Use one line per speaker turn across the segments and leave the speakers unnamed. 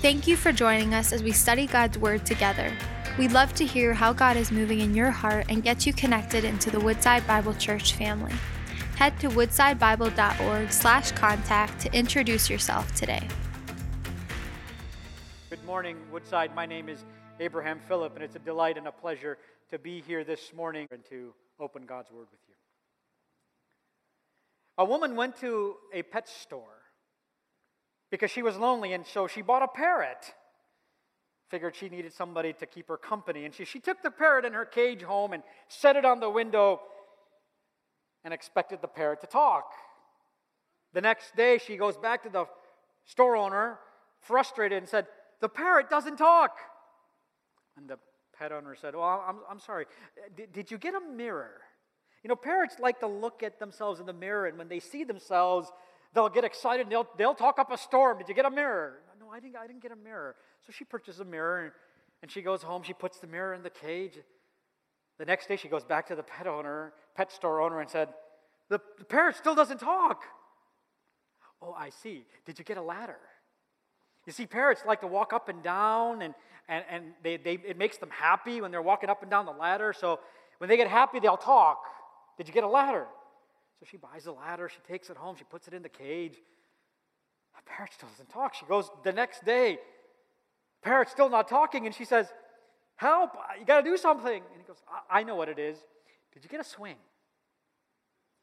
Thank you for joining us as we study God's Word together. We'd love to hear how God is moving in your heart and get you connected into the Woodside Bible Church family. Head to woodsidebible.org slash contact to introduce yourself today.
Good morning, Woodside. My name is Abraham Phillip, and it's a delight and a pleasure to be here this morning and to open God's Word with you. A woman went to a pet store because she was lonely, and so she bought a parrot. Figured she needed somebody to keep her company. And she, she took the parrot in her cage home and set it on the window and expected the parrot to talk. The next day, she goes back to the store owner, frustrated, and said, The parrot doesn't talk. And the pet owner said, Well, I'm, I'm sorry. Did, did you get a mirror? You know, parrots like to look at themselves in the mirror, and when they see themselves, they'll get excited and they'll, they'll talk up a storm. Did you get a mirror? No, I didn't, I didn't get a mirror. So she purchases a mirror and, and she goes home. She puts the mirror in the cage. The next day, she goes back to the pet owner, pet store owner, and said, the, the parrot still doesn't talk. Oh, I see. Did you get a ladder? You see, parrots like to walk up and down, and, and, and they, they, it makes them happy when they're walking up and down the ladder. So when they get happy, they'll talk. Did you get a ladder? So she buys a ladder, she takes it home, she puts it in the cage. The parrot still doesn't talk. She goes the next day, The parrot's still not talking, and she says, Help, you got to do something. And he goes, I-, I know what it is. Did you get a swing?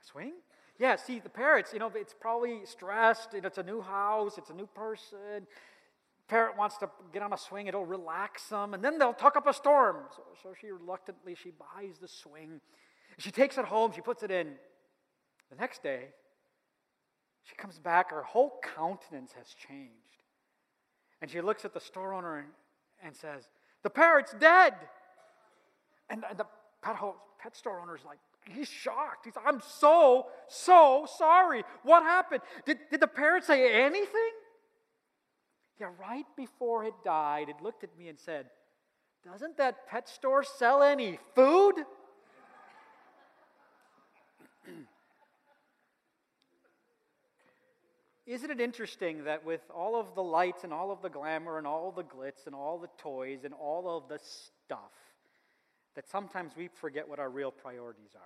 A swing? Yeah, see, the parrots, you know, it's probably stressed, and it's a new house, it's a new person. Parrot wants to get on a swing, it'll relax them, and then they'll talk up a storm. So, so she reluctantly, she buys the swing. She takes it home, she puts it in. The next day, she comes back, her whole countenance has changed. And she looks at the store owner and, and says, The parrot's dead. And, and the pet, pet store owner's like, he's shocked. He's like, I'm so, so sorry. What happened? Did, did the parrot say anything? Yeah, right before it died, it looked at me and said, Doesn't that pet store sell any food? Isn't it interesting that with all of the lights and all of the glamour and all the glitz and all the toys and all of the stuff, that sometimes we forget what our real priorities are?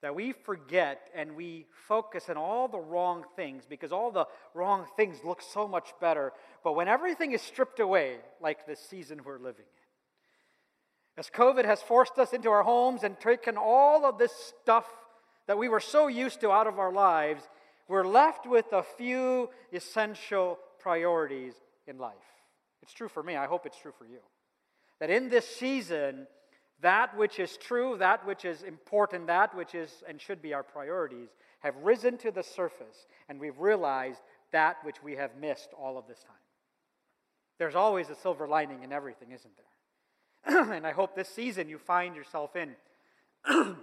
That we forget and we focus on all the wrong things because all the wrong things look so much better. But when everything is stripped away, like this season we're living in, as COVID has forced us into our homes and taken all of this stuff that we were so used to out of our lives, we're left with a few essential priorities in life. It's true for me. I hope it's true for you. That in this season, that which is true, that which is important, that which is and should be our priorities have risen to the surface, and we've realized that which we have missed all of this time. There's always a silver lining in everything, isn't there? and I hope this season you find yourself in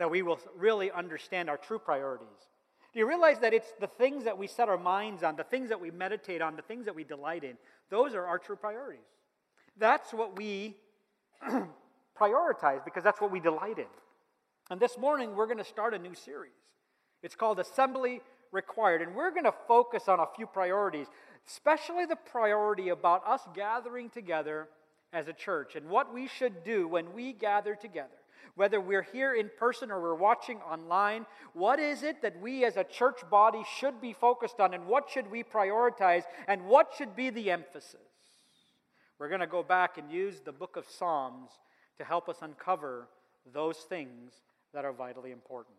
that we will really understand our true priorities do you realize that it's the things that we set our minds on, the things that we meditate on, the things that we delight in, those are our true priorities. That's what we prioritize because that's what we delight in. And this morning, we're going to start a new series. It's called Assembly Required. And we're going to focus on a few priorities, especially the priority about us gathering together as a church and what we should do when we gather together whether we're here in person or we're watching online, what is it that we as a church body should be focused on and what should we prioritize and what should be the emphasis? We're going to go back and use the book of Psalms to help us uncover those things that are vitally important.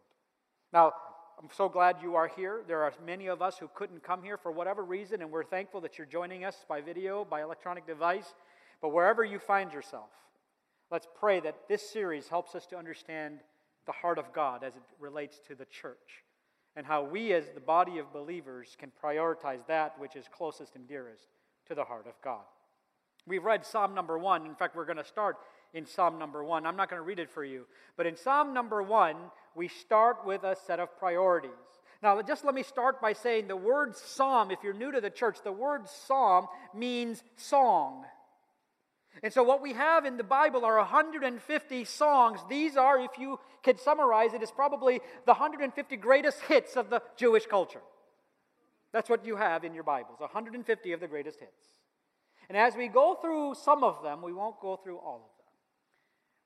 Now, I'm so glad you are here. There are many of us who couldn't come here for whatever reason, and we're thankful that you're joining us by video, by electronic device. But wherever you find yourself, Let's pray that this series helps us to understand the heart of God as it relates to the church and how we, as the body of believers, can prioritize that which is closest and dearest to the heart of God. We've read Psalm number one. In fact, we're going to start in Psalm number one. I'm not going to read it for you. But in Psalm number one, we start with a set of priorities. Now, just let me start by saying the word psalm, if you're new to the church, the word psalm means song. And so, what we have in the Bible are 150 songs. These are, if you could summarize it, is probably the 150 greatest hits of the Jewish culture. That's what you have in your Bibles 150 of the greatest hits. And as we go through some of them, we won't go through all of them.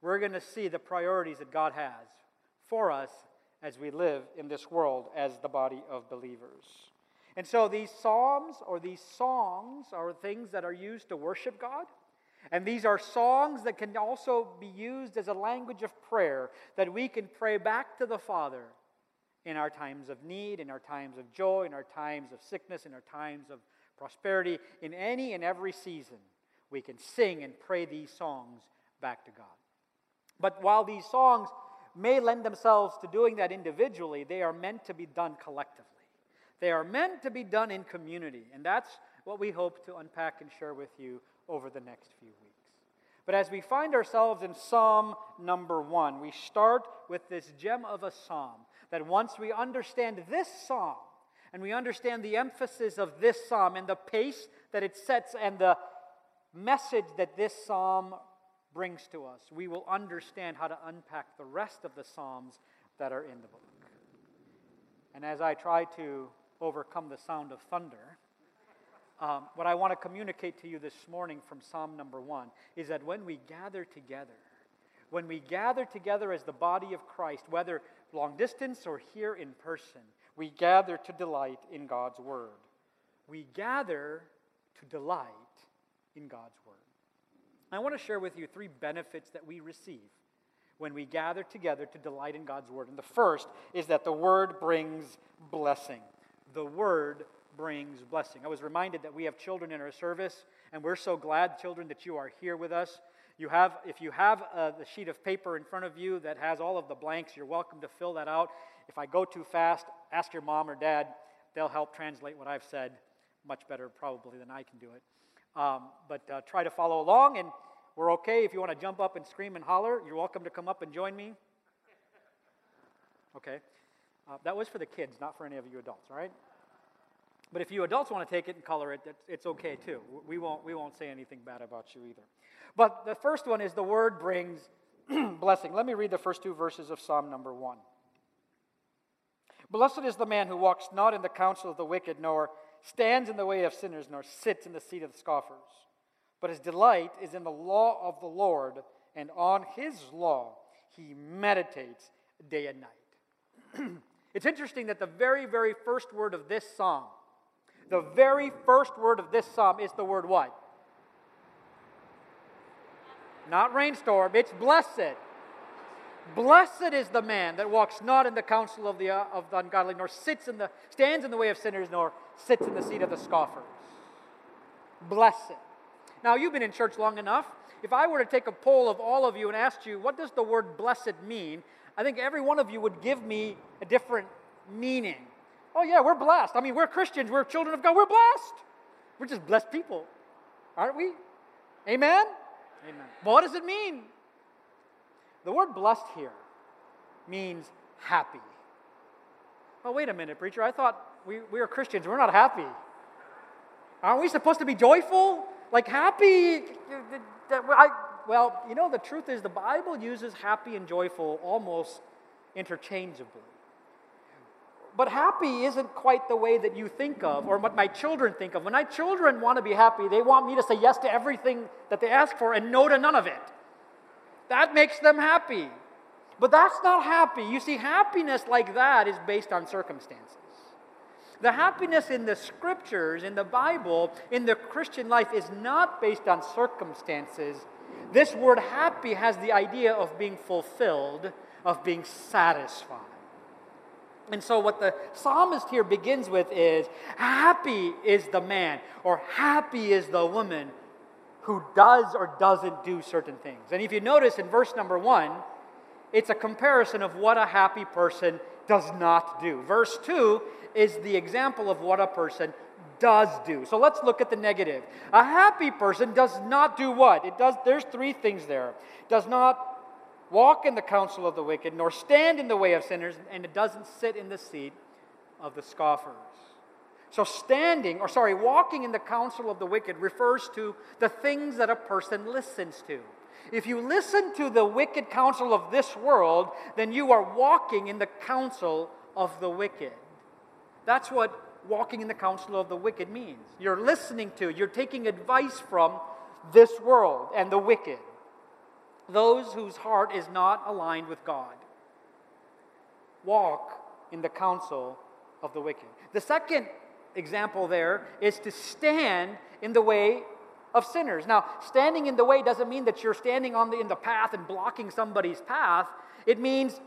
We're going to see the priorities that God has for us as we live in this world as the body of believers. And so these psalms or these songs are things that are used to worship God. And these are songs that can also be used as a language of prayer that we can pray back to the Father in our times of need, in our times of joy, in our times of sickness, in our times of prosperity, in any and every season. We can sing and pray these songs back to God. But while these songs may lend themselves to doing that individually, they are meant to be done collectively. They are meant to be done in community. And that's what we hope to unpack and share with you over the next few weeks. But as we find ourselves in Psalm number one, we start with this gem of a psalm that once we understand this psalm, and we understand the emphasis of this psalm and the pace that it sets and the message that this psalm brings to us, we will understand how to unpack the rest of the psalms that are in the book. And as I try to overcome the sound of thunder, um, what I want to communicate to you this morning from Psalm number one is that when we gather together, when we gather together as the body of Christ, whether long distance or here in person, we gather to delight in God's word. We gather to delight in God's word. I want to share with you three benefits that we receive when we gather together to delight in God's word. And the first is that the word brings blessing. The word brings blessing. I was reminded that we have children in our service, and we're so glad, children, that you are here with us. You have, if you have uh, the sheet of paper in front of you that has all of the blanks, you're welcome to fill that out. If I go too fast, ask your mom or dad. They'll help translate what I've said much better, probably, than I can do it. Um, but uh, try to follow along, and we're okay. If you want to jump up and scream and holler, you're welcome to come up and join me. Okay. Uh, that was for the kids, not for any of you adults, all right? But if you adults want to take it and color it, it's okay too. We won't, we won't say anything bad about you either. But the first one is the word brings blessing. Let me read the first two verses of Psalm number one. Blessed is the man who walks not in the counsel of the wicked, nor stands in the way of sinners, nor sits in the seat of the scoffers. But his delight is in the law of the Lord, and on his law he meditates day and night. it's interesting that the very, very first word of this psalm the very first word of this psalm is the word what? Not rainstorm, it's blessed. Blessed is the man that walks not in the counsel of the, uh, of the ungodly, nor sits in the, stands in the way of sinners, nor sits in the seat of the scoffers. Blessed. Now, you've been in church long enough. If I were to take a poll of all of you and ask you, what does the word blessed mean? I think every one of you would give me a different meaning. Oh, yeah, we're blessed. I mean, we're Christians, we're children of God, we're blessed. We're just blessed people, aren't we? Amen? Amen. But what does it mean? The word blessed here means happy. Oh, wait a minute, preacher. I thought we, we are Christians. We're not happy. Aren't we supposed to be joyful? Like happy? I, well, you know, the truth is the Bible uses happy and joyful almost interchangeably. But happy isn't quite the way that you think of, or what my children think of. When my children want to be happy, they want me to say yes to everything that they ask for and no to none of it. That makes them happy. But that's not happy. You see, happiness like that is based on circumstances. The happiness in the scriptures, in the Bible, in the Christian life is not based on circumstances. This word happy has the idea of being fulfilled, of being satisfied. And so, what the psalmist here begins with is happy is the man, or happy is the woman who does or doesn't do certain things. And if you notice in verse number one, it's a comparison of what a happy person does not do. Verse two is the example of what a person does do. So let's look at the negative. A happy person does not do what? It does there's three things there. Does not walk in the counsel of the wicked, nor stand in the way of sinners, and it doesn't sit in the seat of the scoffers. So, standing, or sorry, walking in the counsel of the wicked refers to the things that a person listens to. If you listen to the wicked counsel of this world, then you are walking in the counsel of the wicked. That's what walking in the counsel of the wicked means. You're listening to, you're taking advice from this world and the wicked, those whose heart is not aligned with God. Walk in the counsel of the wicked. The second example there is to stand in the way of sinners. Now, standing in the way doesn't mean that you're standing on the, in the path and blocking somebody's path. It means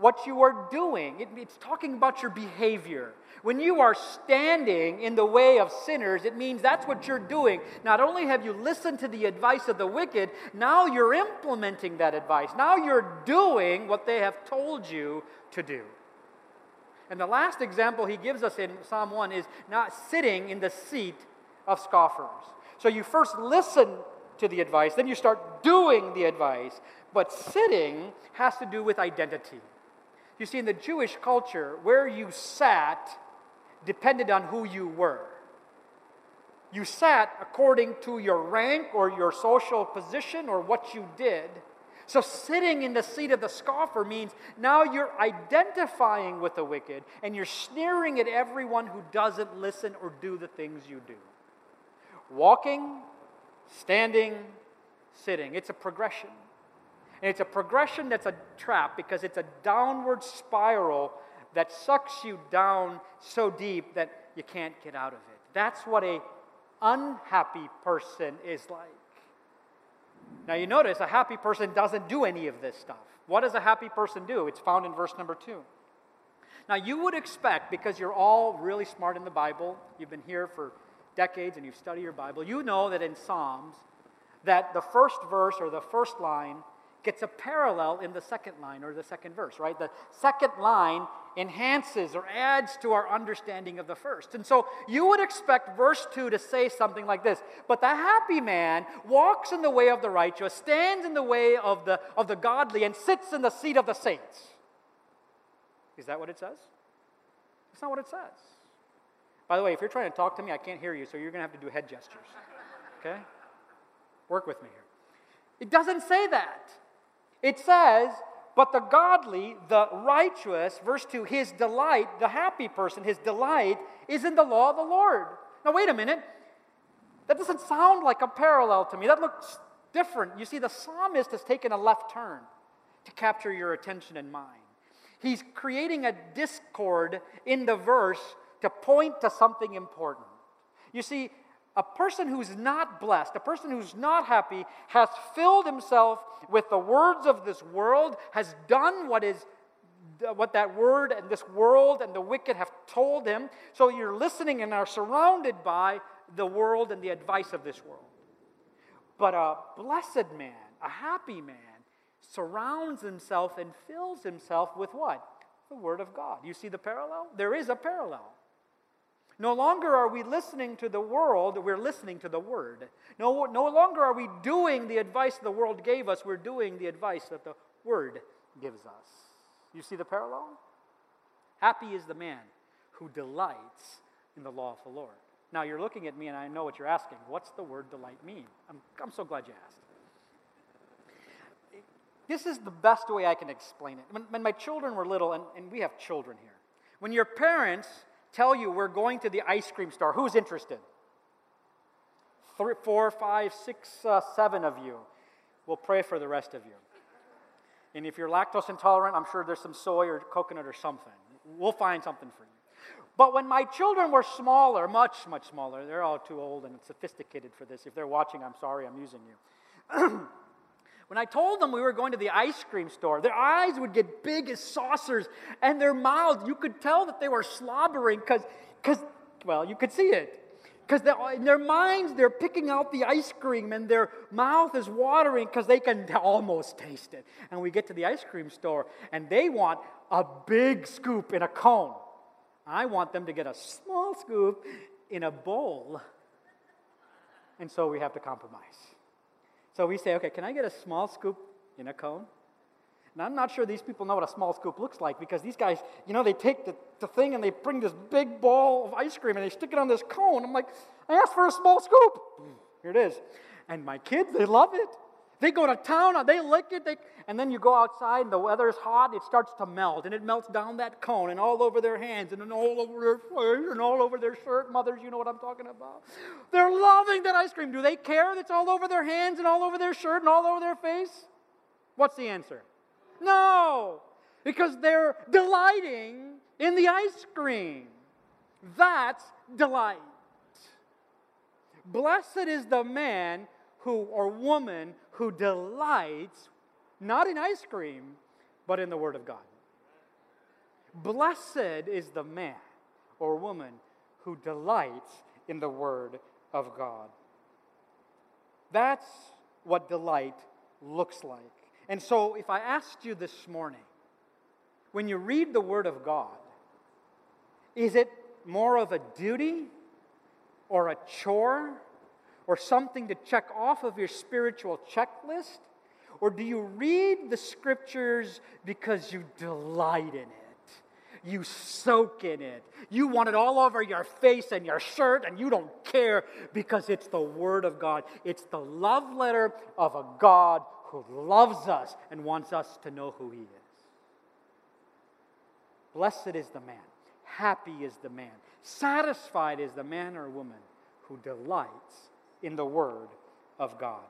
what you are doing. It, it's talking about your behavior. When you are standing in the way of sinners, it means that's what you're doing. Not only have you listened to the advice of the wicked, now you're implementing that advice. Now you're doing what they have told you to do. And the last example he gives us in Psalm 1 is not sitting in the seat of scoffers. So you first listen to the advice, then you start doing the advice. But sitting has to do with identity. You see, in the Jewish culture, where you sat depended on who you were. You sat according to your rank or your social position or what you did. So, sitting in the seat of the scoffer means now you're identifying with the wicked and you're sneering at everyone who doesn't listen or do the things you do. Walking, standing, sitting. It's a progression. And it's a progression that's a trap because it's a downward spiral that sucks you down so deep that you can't get out of it. That's what a unhappy person is like. Now you notice a happy person doesn't do any of this stuff. What does a happy person do? It's found in verse number 2. Now you would expect because you're all really smart in the Bible, you've been here for decades and you've studied your Bible, you know that in Psalms that the first verse or the first line gets a parallel in the second line or the second verse, right? The second line enhances or adds to our understanding of the first. And so you would expect verse 2 to say something like this But the happy man walks in the way of the righteous, stands in the way of the, of the godly, and sits in the seat of the saints. Is that what it says? That's not what it says. By the way, if you're trying to talk to me, I can't hear you, so you're going to have to do head gestures. Okay? Work with me here. It doesn't say that. It says, but the godly, the righteous, verse 2, his delight, the happy person, his delight is in the law of the Lord. Now, wait a minute. That doesn't sound like a parallel to me. That looks different. You see, the psalmist has taken a left turn to capture your attention and mine. He's creating a discord in the verse to point to something important. You see, a person who's not blessed, a person who's not happy, has filled himself with the words of this world, has done what is what that word and this world and the wicked have told him. So you're listening and are surrounded by the world and the advice of this world. But a blessed man, a happy man, surrounds himself and fills himself with what? The Word of God. You see the parallel? There is a parallel. No longer are we listening to the world, we're listening to the Word. No, no longer are we doing the advice the world gave us, we're doing the advice that the Word gives us. You see the parallel? Happy is the man who delights in the law of the Lord. Now you're looking at me and I know what you're asking. What's the word delight mean? I'm, I'm so glad you asked. This is the best way I can explain it. When, when my children were little, and, and we have children here, when your parents tell you we're going to the ice cream store. Who's interested? Three, four, five, six, uh, seven of you. We'll pray for the rest of you. And if you're lactose intolerant, I'm sure there's some soy or coconut or something. We'll find something for you. But when my children were smaller, much, much smaller, they're all too old and sophisticated for this. If they're watching, I'm sorry, I'm using you. When I told them we were going to the ice cream store, their eyes would get big as saucers and their mouths, you could tell that they were slobbering because, well, you could see it. Because in their minds, they're picking out the ice cream and their mouth is watering because they can almost taste it. And we get to the ice cream store and they want a big scoop in a cone. I want them to get a small scoop in a bowl. And so we have to compromise. So we say, okay, can I get a small scoop in a cone? And I'm not sure these people know what a small scoop looks like because these guys, you know, they take the, the thing and they bring this big ball of ice cream and they stick it on this cone. I'm like, I asked for a small scoop. Here it is. And my kids, they love it. They go to town, and they lick it, they, and then you go outside and the weather's hot, it starts to melt, and it melts down that cone and all over their hands and all over their face and all over their shirt. Mothers, you know what I'm talking about. They're loving that ice cream. Do they care that's all over their hands and all over their shirt and all over their face? What's the answer? No, because they're delighting in the ice cream. That's delight. Blessed is the man who or woman who delights not in ice cream, but in the Word of God. Blessed is the man or woman who delights in the Word of God. That's what delight looks like. And so, if I asked you this morning, when you read the Word of God, is it more of a duty or a chore or something to check off of your spiritual checklist? Or do you read the scriptures because you delight in it? You soak in it. You want it all over your face and your shirt, and you don't care because it's the Word of God. It's the love letter of a God who loves us and wants us to know who He is. Blessed is the man, happy is the man, satisfied is the man or woman who delights in the Word of God.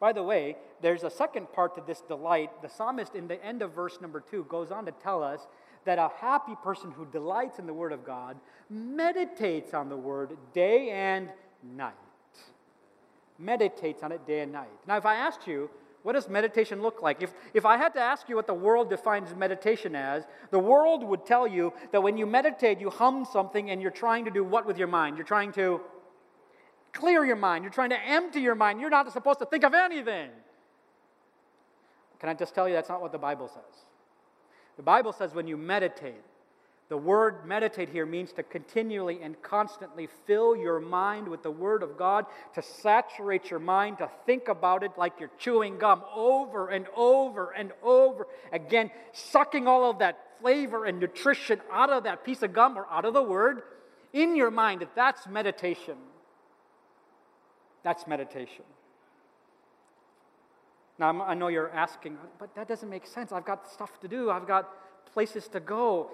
By the way, there's a second part to this delight. The psalmist, in the end of verse number two, goes on to tell us that a happy person who delights in the Word of God meditates on the Word day and night. Meditates on it day and night. Now, if I asked you, what does meditation look like? If, if I had to ask you what the world defines meditation as, the world would tell you that when you meditate, you hum something and you're trying to do what with your mind? You're trying to clear your mind. You're trying to empty your mind. You're not supposed to think of anything. Can I just tell you that's not what the Bible says? The Bible says when you meditate, the word meditate here means to continually and constantly fill your mind with the Word of God, to saturate your mind, to think about it like you're chewing gum over and over and over again, sucking all of that flavor and nutrition out of that piece of gum or out of the Word in your mind. That's meditation. That's meditation. Now, I know you're asking, but that doesn't make sense. I've got stuff to do, I've got places to go.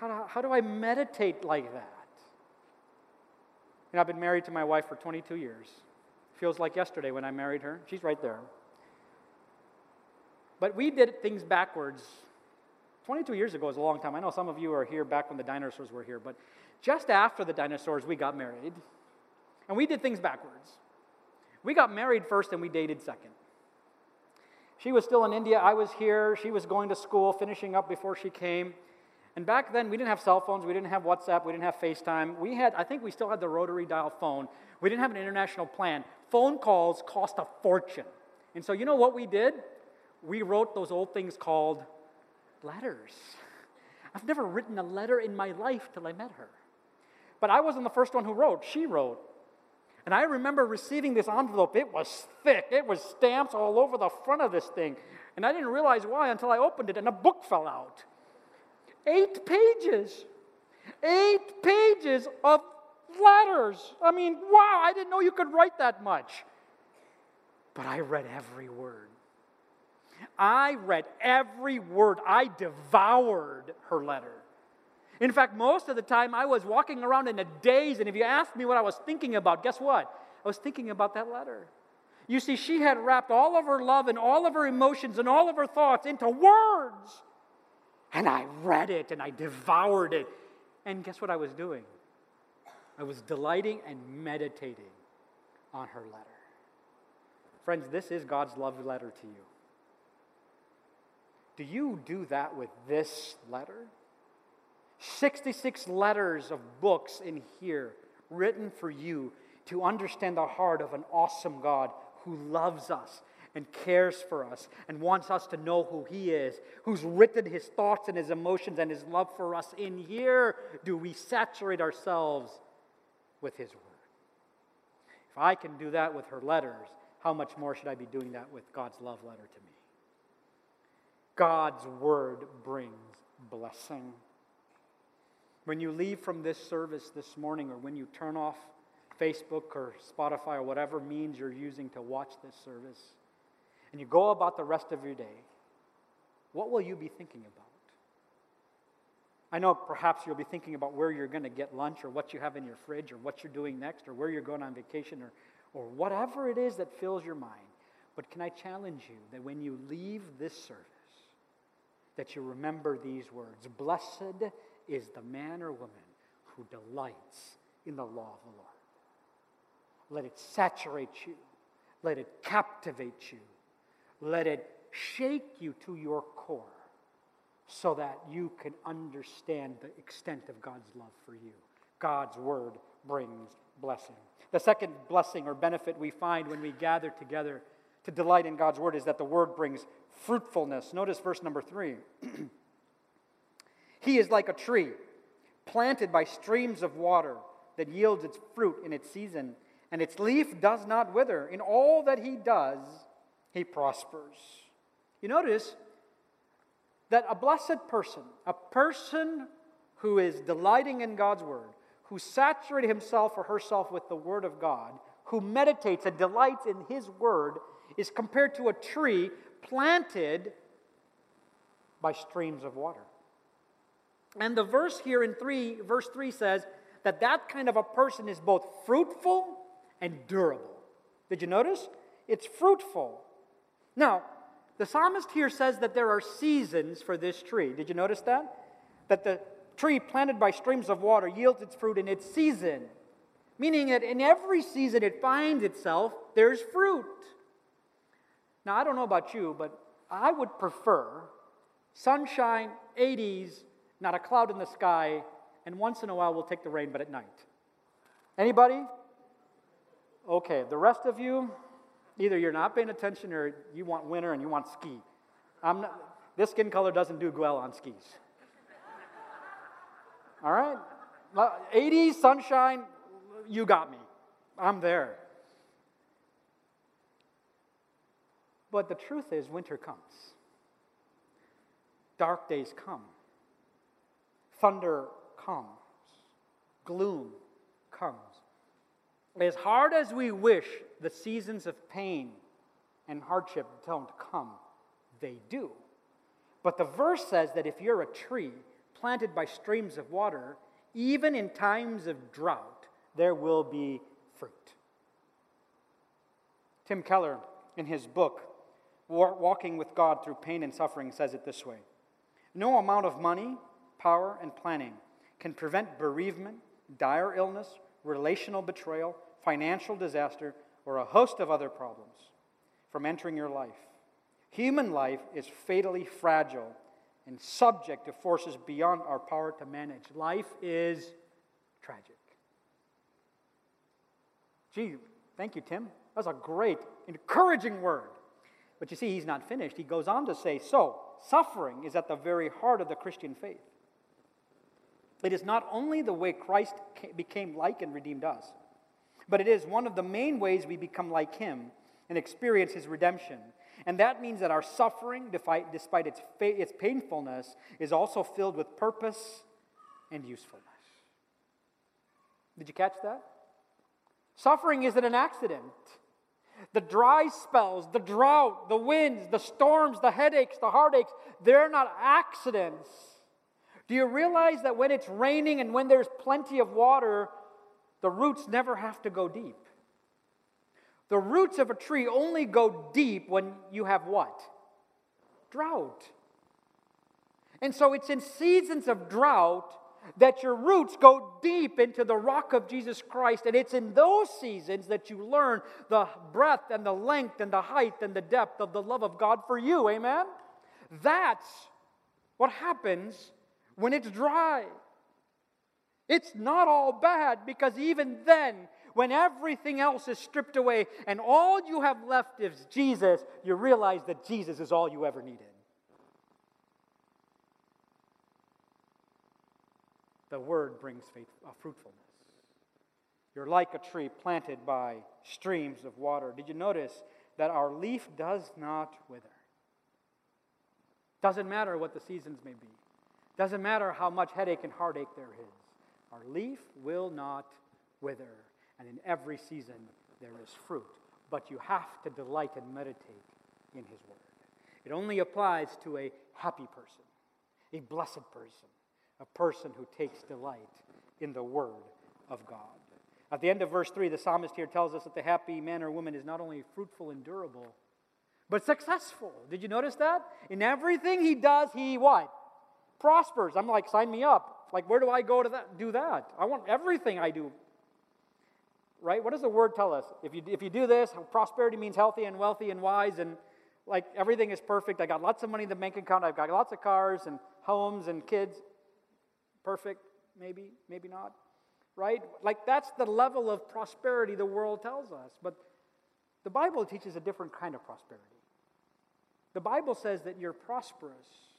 How do, how do I meditate like that? And I've been married to my wife for 22 years. Feels like yesterday when I married her. She's right there. But we did things backwards. 22 years ago is a long time. I know some of you are here back when the dinosaurs were here, but just after the dinosaurs, we got married. And we did things backwards. We got married first and we dated second. She was still in India, I was here. She was going to school, finishing up before she came. And back then, we didn't have cell phones, we didn't have WhatsApp, we didn't have FaceTime. We had, I think we still had the rotary dial phone. We didn't have an international plan. Phone calls cost a fortune. And so, you know what we did? We wrote those old things called letters. I've never written a letter in my life till I met her. But I wasn't the first one who wrote, she wrote. And I remember receiving this envelope. It was thick, it was stamps all over the front of this thing. And I didn't realize why until I opened it and a book fell out. Eight pages. Eight pages of letters. I mean, wow, I didn't know you could write that much. But I read every word. I read every word. I devoured her letter. In fact, most of the time I was walking around in a daze, and if you asked me what I was thinking about, guess what? I was thinking about that letter. You see, she had wrapped all of her love and all of her emotions and all of her thoughts into words. And I read it and I devoured it. And guess what I was doing? I was delighting and meditating on her letter. Friends, this is God's love letter to you. Do you do that with this letter? 66 letters of books in here written for you to understand the heart of an awesome God who loves us and cares for us and wants us to know who He is, who's written His thoughts and His emotions and His love for us. In here, do we saturate ourselves with His Word? If I can do that with her letters, how much more should I be doing that with God's love letter to me? God's Word brings blessing. When you leave from this service this morning or when you turn off Facebook or Spotify or whatever means you're using to watch this service, and you go about the rest of your day, what will you be thinking about? I know perhaps you'll be thinking about where you're going to get lunch or what you have in your fridge or what you're doing next or where you're going on vacation or, or whatever it is that fills your mind. But can I challenge you that when you leave this service, that you remember these words Blessed is the man or woman who delights in the law of the Lord. Let it saturate you, let it captivate you, let it shake you to your core so that you can understand the extent of God's love for you. God's word brings blessing. The second blessing or benefit we find when we gather together to delight in God's word is that the word brings fruitfulness. Notice verse number three. he is like a tree planted by streams of water that yields its fruit in its season, and its leaf does not wither. In all that he does, he prospers. You notice that a blessed person, a person who is delighting in God's word, who saturates himself or herself with the word of God, who meditates and delights in his word, is compared to a tree planted by streams of water. And the verse here in 3, verse 3 says that that kind of a person is both fruitful and durable. Did you notice? It's fruitful. Now, the psalmist here says that there are seasons for this tree. Did you notice that? That the tree planted by streams of water yields its fruit in its season, meaning that in every season it finds itself, there's fruit. Now, I don't know about you, but I would prefer sunshine, 80s, not a cloud in the sky, and once in a while we'll take the rain, but at night. Anybody? Okay, the rest of you, either you're not paying attention or you want winter and you want ski. I'm not, this skin color doesn't do well on skis. All right? 80s, sunshine, you got me. I'm there. But the truth is, winter comes. Dark days come. Thunder comes. Gloom comes. As hard as we wish the seasons of pain and hardship don't come, they do. But the verse says that if you're a tree planted by streams of water, even in times of drought, there will be fruit. Tim Keller, in his book, Walking with God Through Pain and Suffering, says it this way No amount of money, power, and planning can prevent bereavement, dire illness, relational betrayal, financial disaster, or a host of other problems from entering your life. Human life is fatally fragile and subject to forces beyond our power to manage. Life is tragic. Gee, thank you, Tim. That's a great, encouraging word. But you see, he's not finished. He goes on to say, So, suffering is at the very heart of the Christian faith. It is not only the way Christ became like and redeemed us, but it is one of the main ways we become like him and experience his redemption. And that means that our suffering, despite its, its painfulness, is also filled with purpose and usefulness. Did you catch that? Suffering isn't an accident. The dry spells, the drought, the winds, the storms, the headaches, the heartaches, they're not accidents. Do you realize that when it's raining and when there's plenty of water, the roots never have to go deep? The roots of a tree only go deep when you have what? Drought. And so it's in seasons of drought that your roots go deep into the rock of Jesus Christ. And it's in those seasons that you learn the breadth and the length and the height and the depth of the love of God for you. Amen? That's what happens when it's dry. It's not all bad because even then, when everything else is stripped away and all you have left is Jesus, you realize that Jesus is all you ever needed. the word brings faith, uh, fruitfulness. You're like a tree planted by streams of water. Did you notice that our leaf does not wither? Doesn't matter what the seasons may be. Doesn't matter how much headache and heartache there is. Our leaf will not wither. And in every season, there is fruit. But you have to delight and meditate in His Word. It only applies to a happy person, a blessed person, a person who takes delight in the Word of God. At the end of verse 3, the psalmist here tells us that the happy man or woman is not only fruitful and durable, but successful. Did you notice that? In everything he does, he what? Prospers. I'm like, sign me up. Like, where do I go to that, do that? I want everything I do. Right? What does the word tell us? If you, if you do this, prosperity means healthy and wealthy and wise and like everything is perfect. I got lots of money in the bank account. I've got lots of cars and homes and kids. Perfect, maybe, maybe not. Right? Like that's the level of prosperity the world tells us. But the Bible teaches a different kind of prosperity. The Bible says that you're prosperous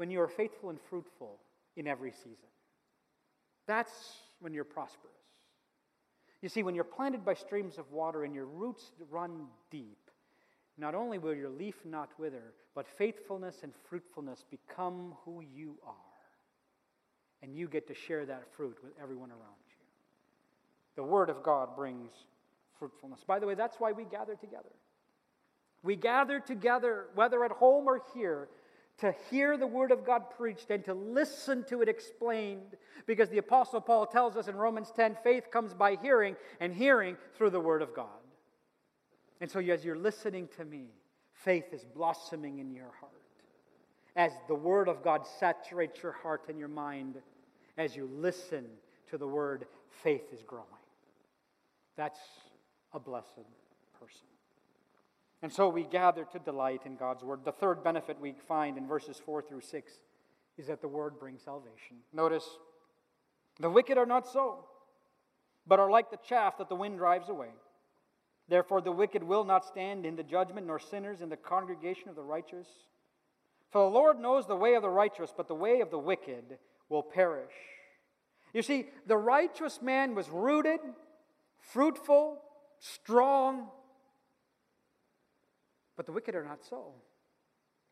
when you are faithful and fruitful in every season. That's when you're prosperous. You see, when you're planted by streams of water and your roots run deep, not only will your leaf not wither, but faithfulness and fruitfulness become who you are. And you get to share that fruit with everyone around you. The Word of God brings fruitfulness. By the way, that's why we gather together. We gather together, whether at home or here, to hear the Word of God preached and to listen to it explained. Because the Apostle Paul tells us in Romans 10 faith comes by hearing, and hearing through the Word of God. And so, as you're listening to me, faith is blossoming in your heart. As the Word of God saturates your heart and your mind, as you listen to the Word, faith is growing. That's a blessed person. And so we gather to delight in God's word. The third benefit we find in verses 4 through 6 is that the word brings salvation. Notice, the wicked are not so, but are like the chaff that the wind drives away. Therefore, the wicked will not stand in the judgment, nor sinners in the congregation of the righteous. For the Lord knows the way of the righteous, but the way of the wicked will perish. You see, the righteous man was rooted, fruitful, strong, but the wicked are not so.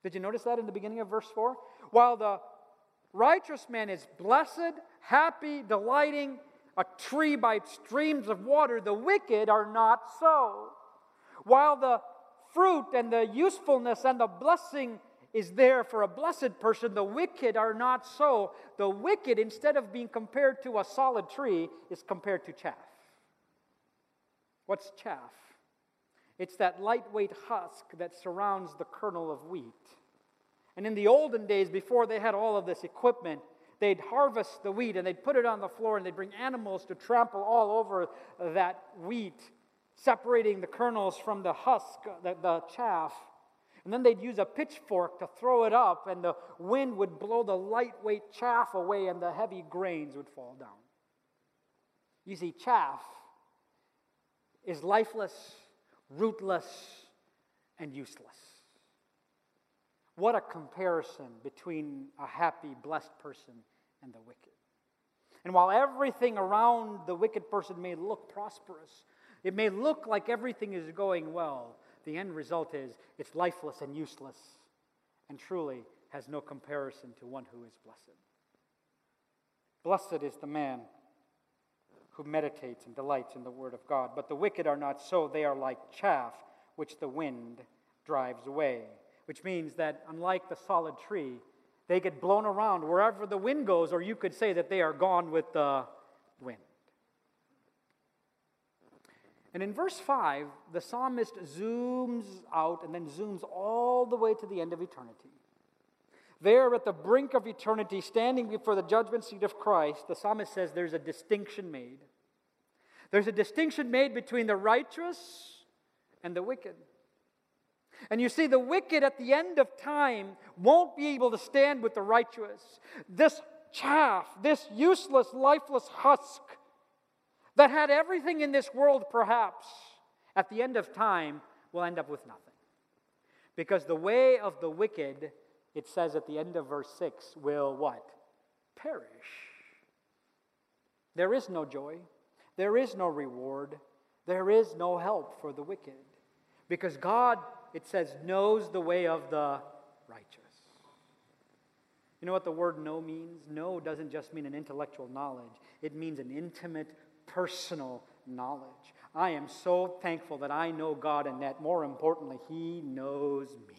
Did you notice that in the beginning of verse 4? While the righteous man is blessed, happy, delighting, a tree by streams of water, the wicked are not so. While the fruit and the usefulness and the blessing is there for a blessed person, the wicked are not so. The wicked, instead of being compared to a solid tree, is compared to chaff. What's chaff? It's that lightweight husk that surrounds the kernel of wheat. And in the olden days, before they had all of this equipment, they'd harvest the wheat and they'd put it on the floor and they'd bring animals to trample all over that wheat, separating the kernels from the husk, the, the chaff. And then they'd use a pitchfork to throw it up, and the wind would blow the lightweight chaff away, and the heavy grains would fall down. You see, chaff is lifeless rootless, and useless. What a comparison between a happy, blessed person and the wicked. And while everything around the wicked person may look prosperous, it may look like everything is going well, the end result is it's lifeless and useless and truly has no comparison to one who is blessed. Blessed is the man who meditates and delights in the Word of God. But the wicked are not so. They are like chaff which the wind drives away. Which means that, unlike the solid tree, they get blown around wherever the wind goes, or you could say that they are gone with the wind. And in verse 5, the psalmist zooms out and then zooms all the way to the end of eternity. There at the brink of eternity, standing before the judgment seat of Christ, the psalmist says there's a distinction made. There's a distinction made between the righteous and the wicked. And you see, the wicked at the end of time won't be able to stand with the righteous. This chaff, this useless, lifeless husk that had everything in this world, perhaps, at the end of time will end up with nothing. Because the way of the wicked it says at the end of verse 6 will what? Perish. There is no joy, there is no reward, there is no help for the wicked. Because God, it says, knows the way of the righteous. You know what the word know means? Know doesn't just mean an intellectual knowledge, it means an intimate, personal knowledge. I am so thankful that I know God and that more importantly, He knows me.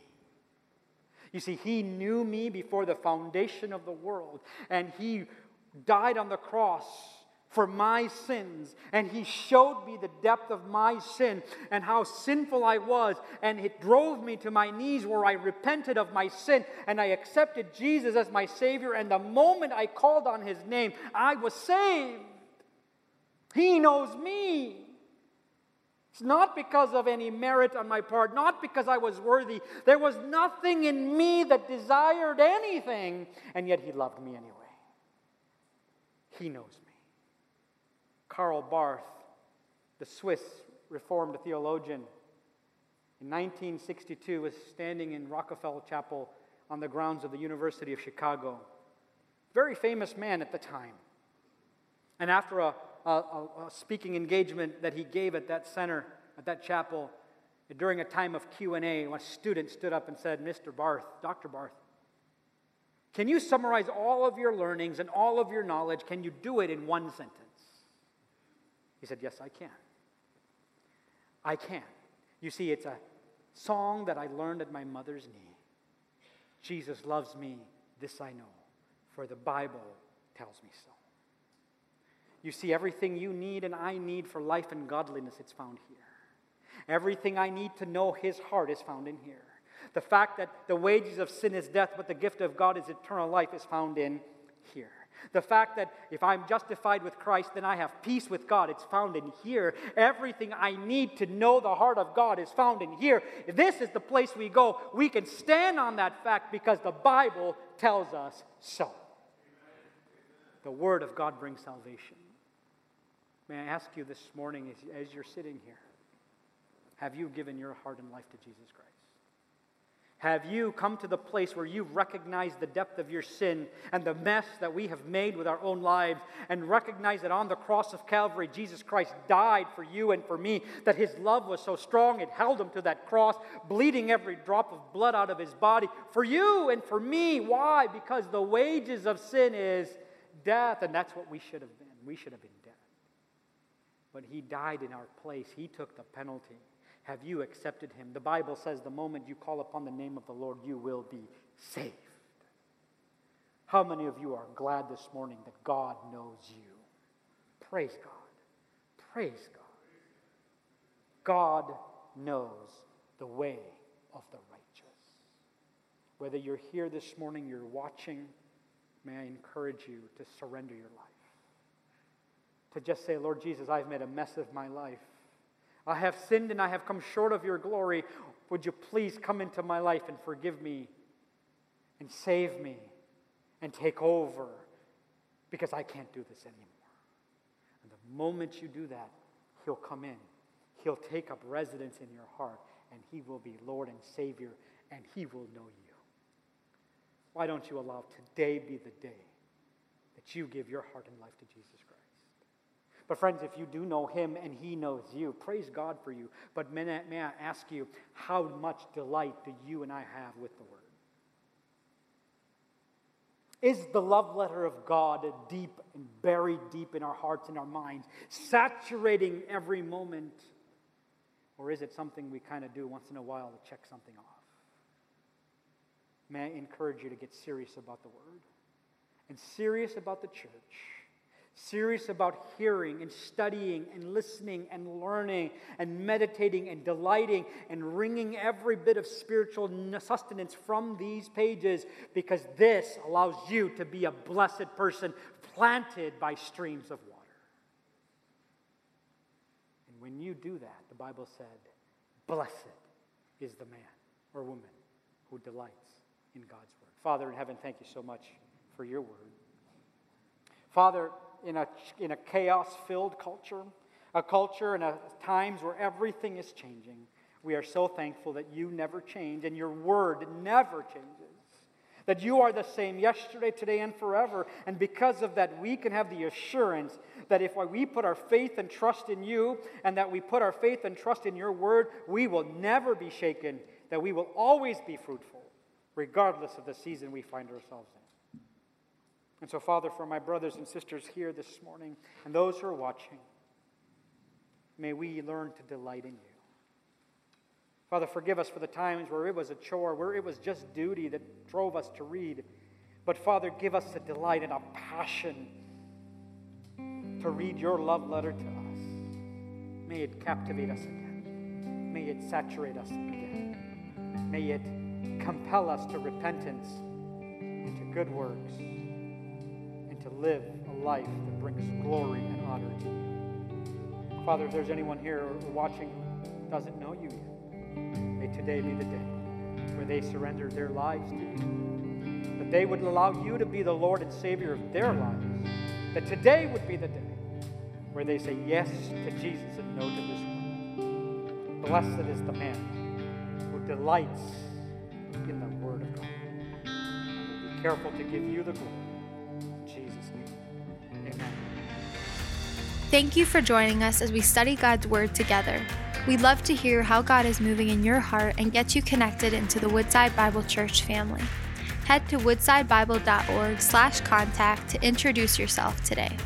You see, He knew me before the foundation of the world, and He died on the cross for my sins. And he showed me the depth of my sin and how sinful I was. And it drove me to my knees where I repented of my sin and I accepted Jesus as my Savior. And the moment I called on his name, I was saved. He knows me. It's not because of any merit on my part, not because I was worthy. There was nothing in me that desired anything, and yet He loved me anyway. He knows me. Karl Barth, the Swiss Reformed theologian, in 1962 was standing in Rockefeller Chapel on the grounds of the University of Chicago. Very famous man at the time. And after a, a, speaking engagement that he gave at that center, at that chapel, during a time of Q&A, a student stood up and said, Mr. Barth, Dr. Barth, can you summarize all of your learnings and all of your knowledge? Can you do it in one sentence? He said, Yes, I can. I can. You see, it's a song that I learned at my mother's knee. Jesus loves me, this I know, for the Bible tells me so. You see, everything you need and I need for life and godliness, it's found here. Everything I need to know his heart is found in here. The fact that the wages of sin is death, but the gift of God is eternal life is found in here. The fact that if I'm justified with Christ, then I have peace with God, it's found in here. Everything I need to know the heart of God is found in here. This is the place we go, we can stand on that fact because the Bible tells us so. The Word of God brings salvation. May I ask you this morning as, as you're sitting here, have you given your heart and life to Jesus Christ? Have you come to the place where you've recognized the depth of your sin and the mess that we have made with our own lives and recognize that on the cross of Calvary, Jesus Christ died for you and for me, that his love was so strong it held him to that cross, bleeding every drop of blood out of his body for you and for me? Why? Because the wages of sin is death, and that's what we should have been. We should have been. But he died in our place, he took the penalty. Have you accepted him? The Bible says the moment you call upon the name of the Lord, you will be saved. How many of you are glad this morning that God knows you? Praise God. Praise God. God knows the way of the righteous. Whether you're here this morning, you're watching, may I encourage you to surrender your life. To just say, Lord Jesus, I've made a mess of my life. I have sinned and I have come short of your glory. Would you please come into my life and forgive me and save me and take over because I can't do this anymore? And the moment you do that, He'll come in. He'll take up residence in your heart and He will be Lord and Savior and He will know you. Why don't you allow today be the day that you give your heart and life to Jesus Christ? But, friends, if you do know him and he knows you, praise God for you. But may I, ask you, how much delight do you and I have with the Word? Is the love letter of God deep and buried deep in our hearts and our minds, saturating every moment? Or is it something we kind of do once in a while to check something off? May I encourage you to get serious about the Word and serious about the church serious about hearing and studying and listening and learning and meditating and delighting and wringing every bit of spiritual sustenance from these pages because this allows you to be a blessed person planted by streams of water. And when you do that, the Bible said, blessed is the man or woman who delights in God's word. Father in heaven, thank you so much for your word. Father, in a, in a chaos filled culture, a culture and a times where everything is changing. We are so thankful that you never change and your word never changes. That you are the same yesterday, today, and forever. And because of that, we can have the assurance that if we put our faith and trust in you and that we put our faith and trust in your word, we will never be shaken, that we will always be fruitful, regardless of the season we find ourselves in. And so, Father, for my brothers and sisters here this morning and those who are watching, may we learn to delight in you. Father, forgive us for the times where it was a chore, where it was just duty that drove us to read. But Father, give us a delight and a passion to read your love letter to us. May it captivate us again. May it saturate us again. May it compel us to repentance and to good works live a life that brings glory and honor to you. Father, if there's anyone here watching who doesn't know you yet, may today be the day where they surrender their lives to you. That they would allow you to be the Lord and Savior of their lives. That today would be the day where they say yes to Jesus and no to this world. Blessed is the man who delights in the Word of God. Be careful to give you the glory.
Thank you for joining us as we study God's Word together. We'd love to hear how God is moving in your heart and get you connected into the Woodside Bible Church family. Head to woodsidebible.org slash contact to introduce yourself today.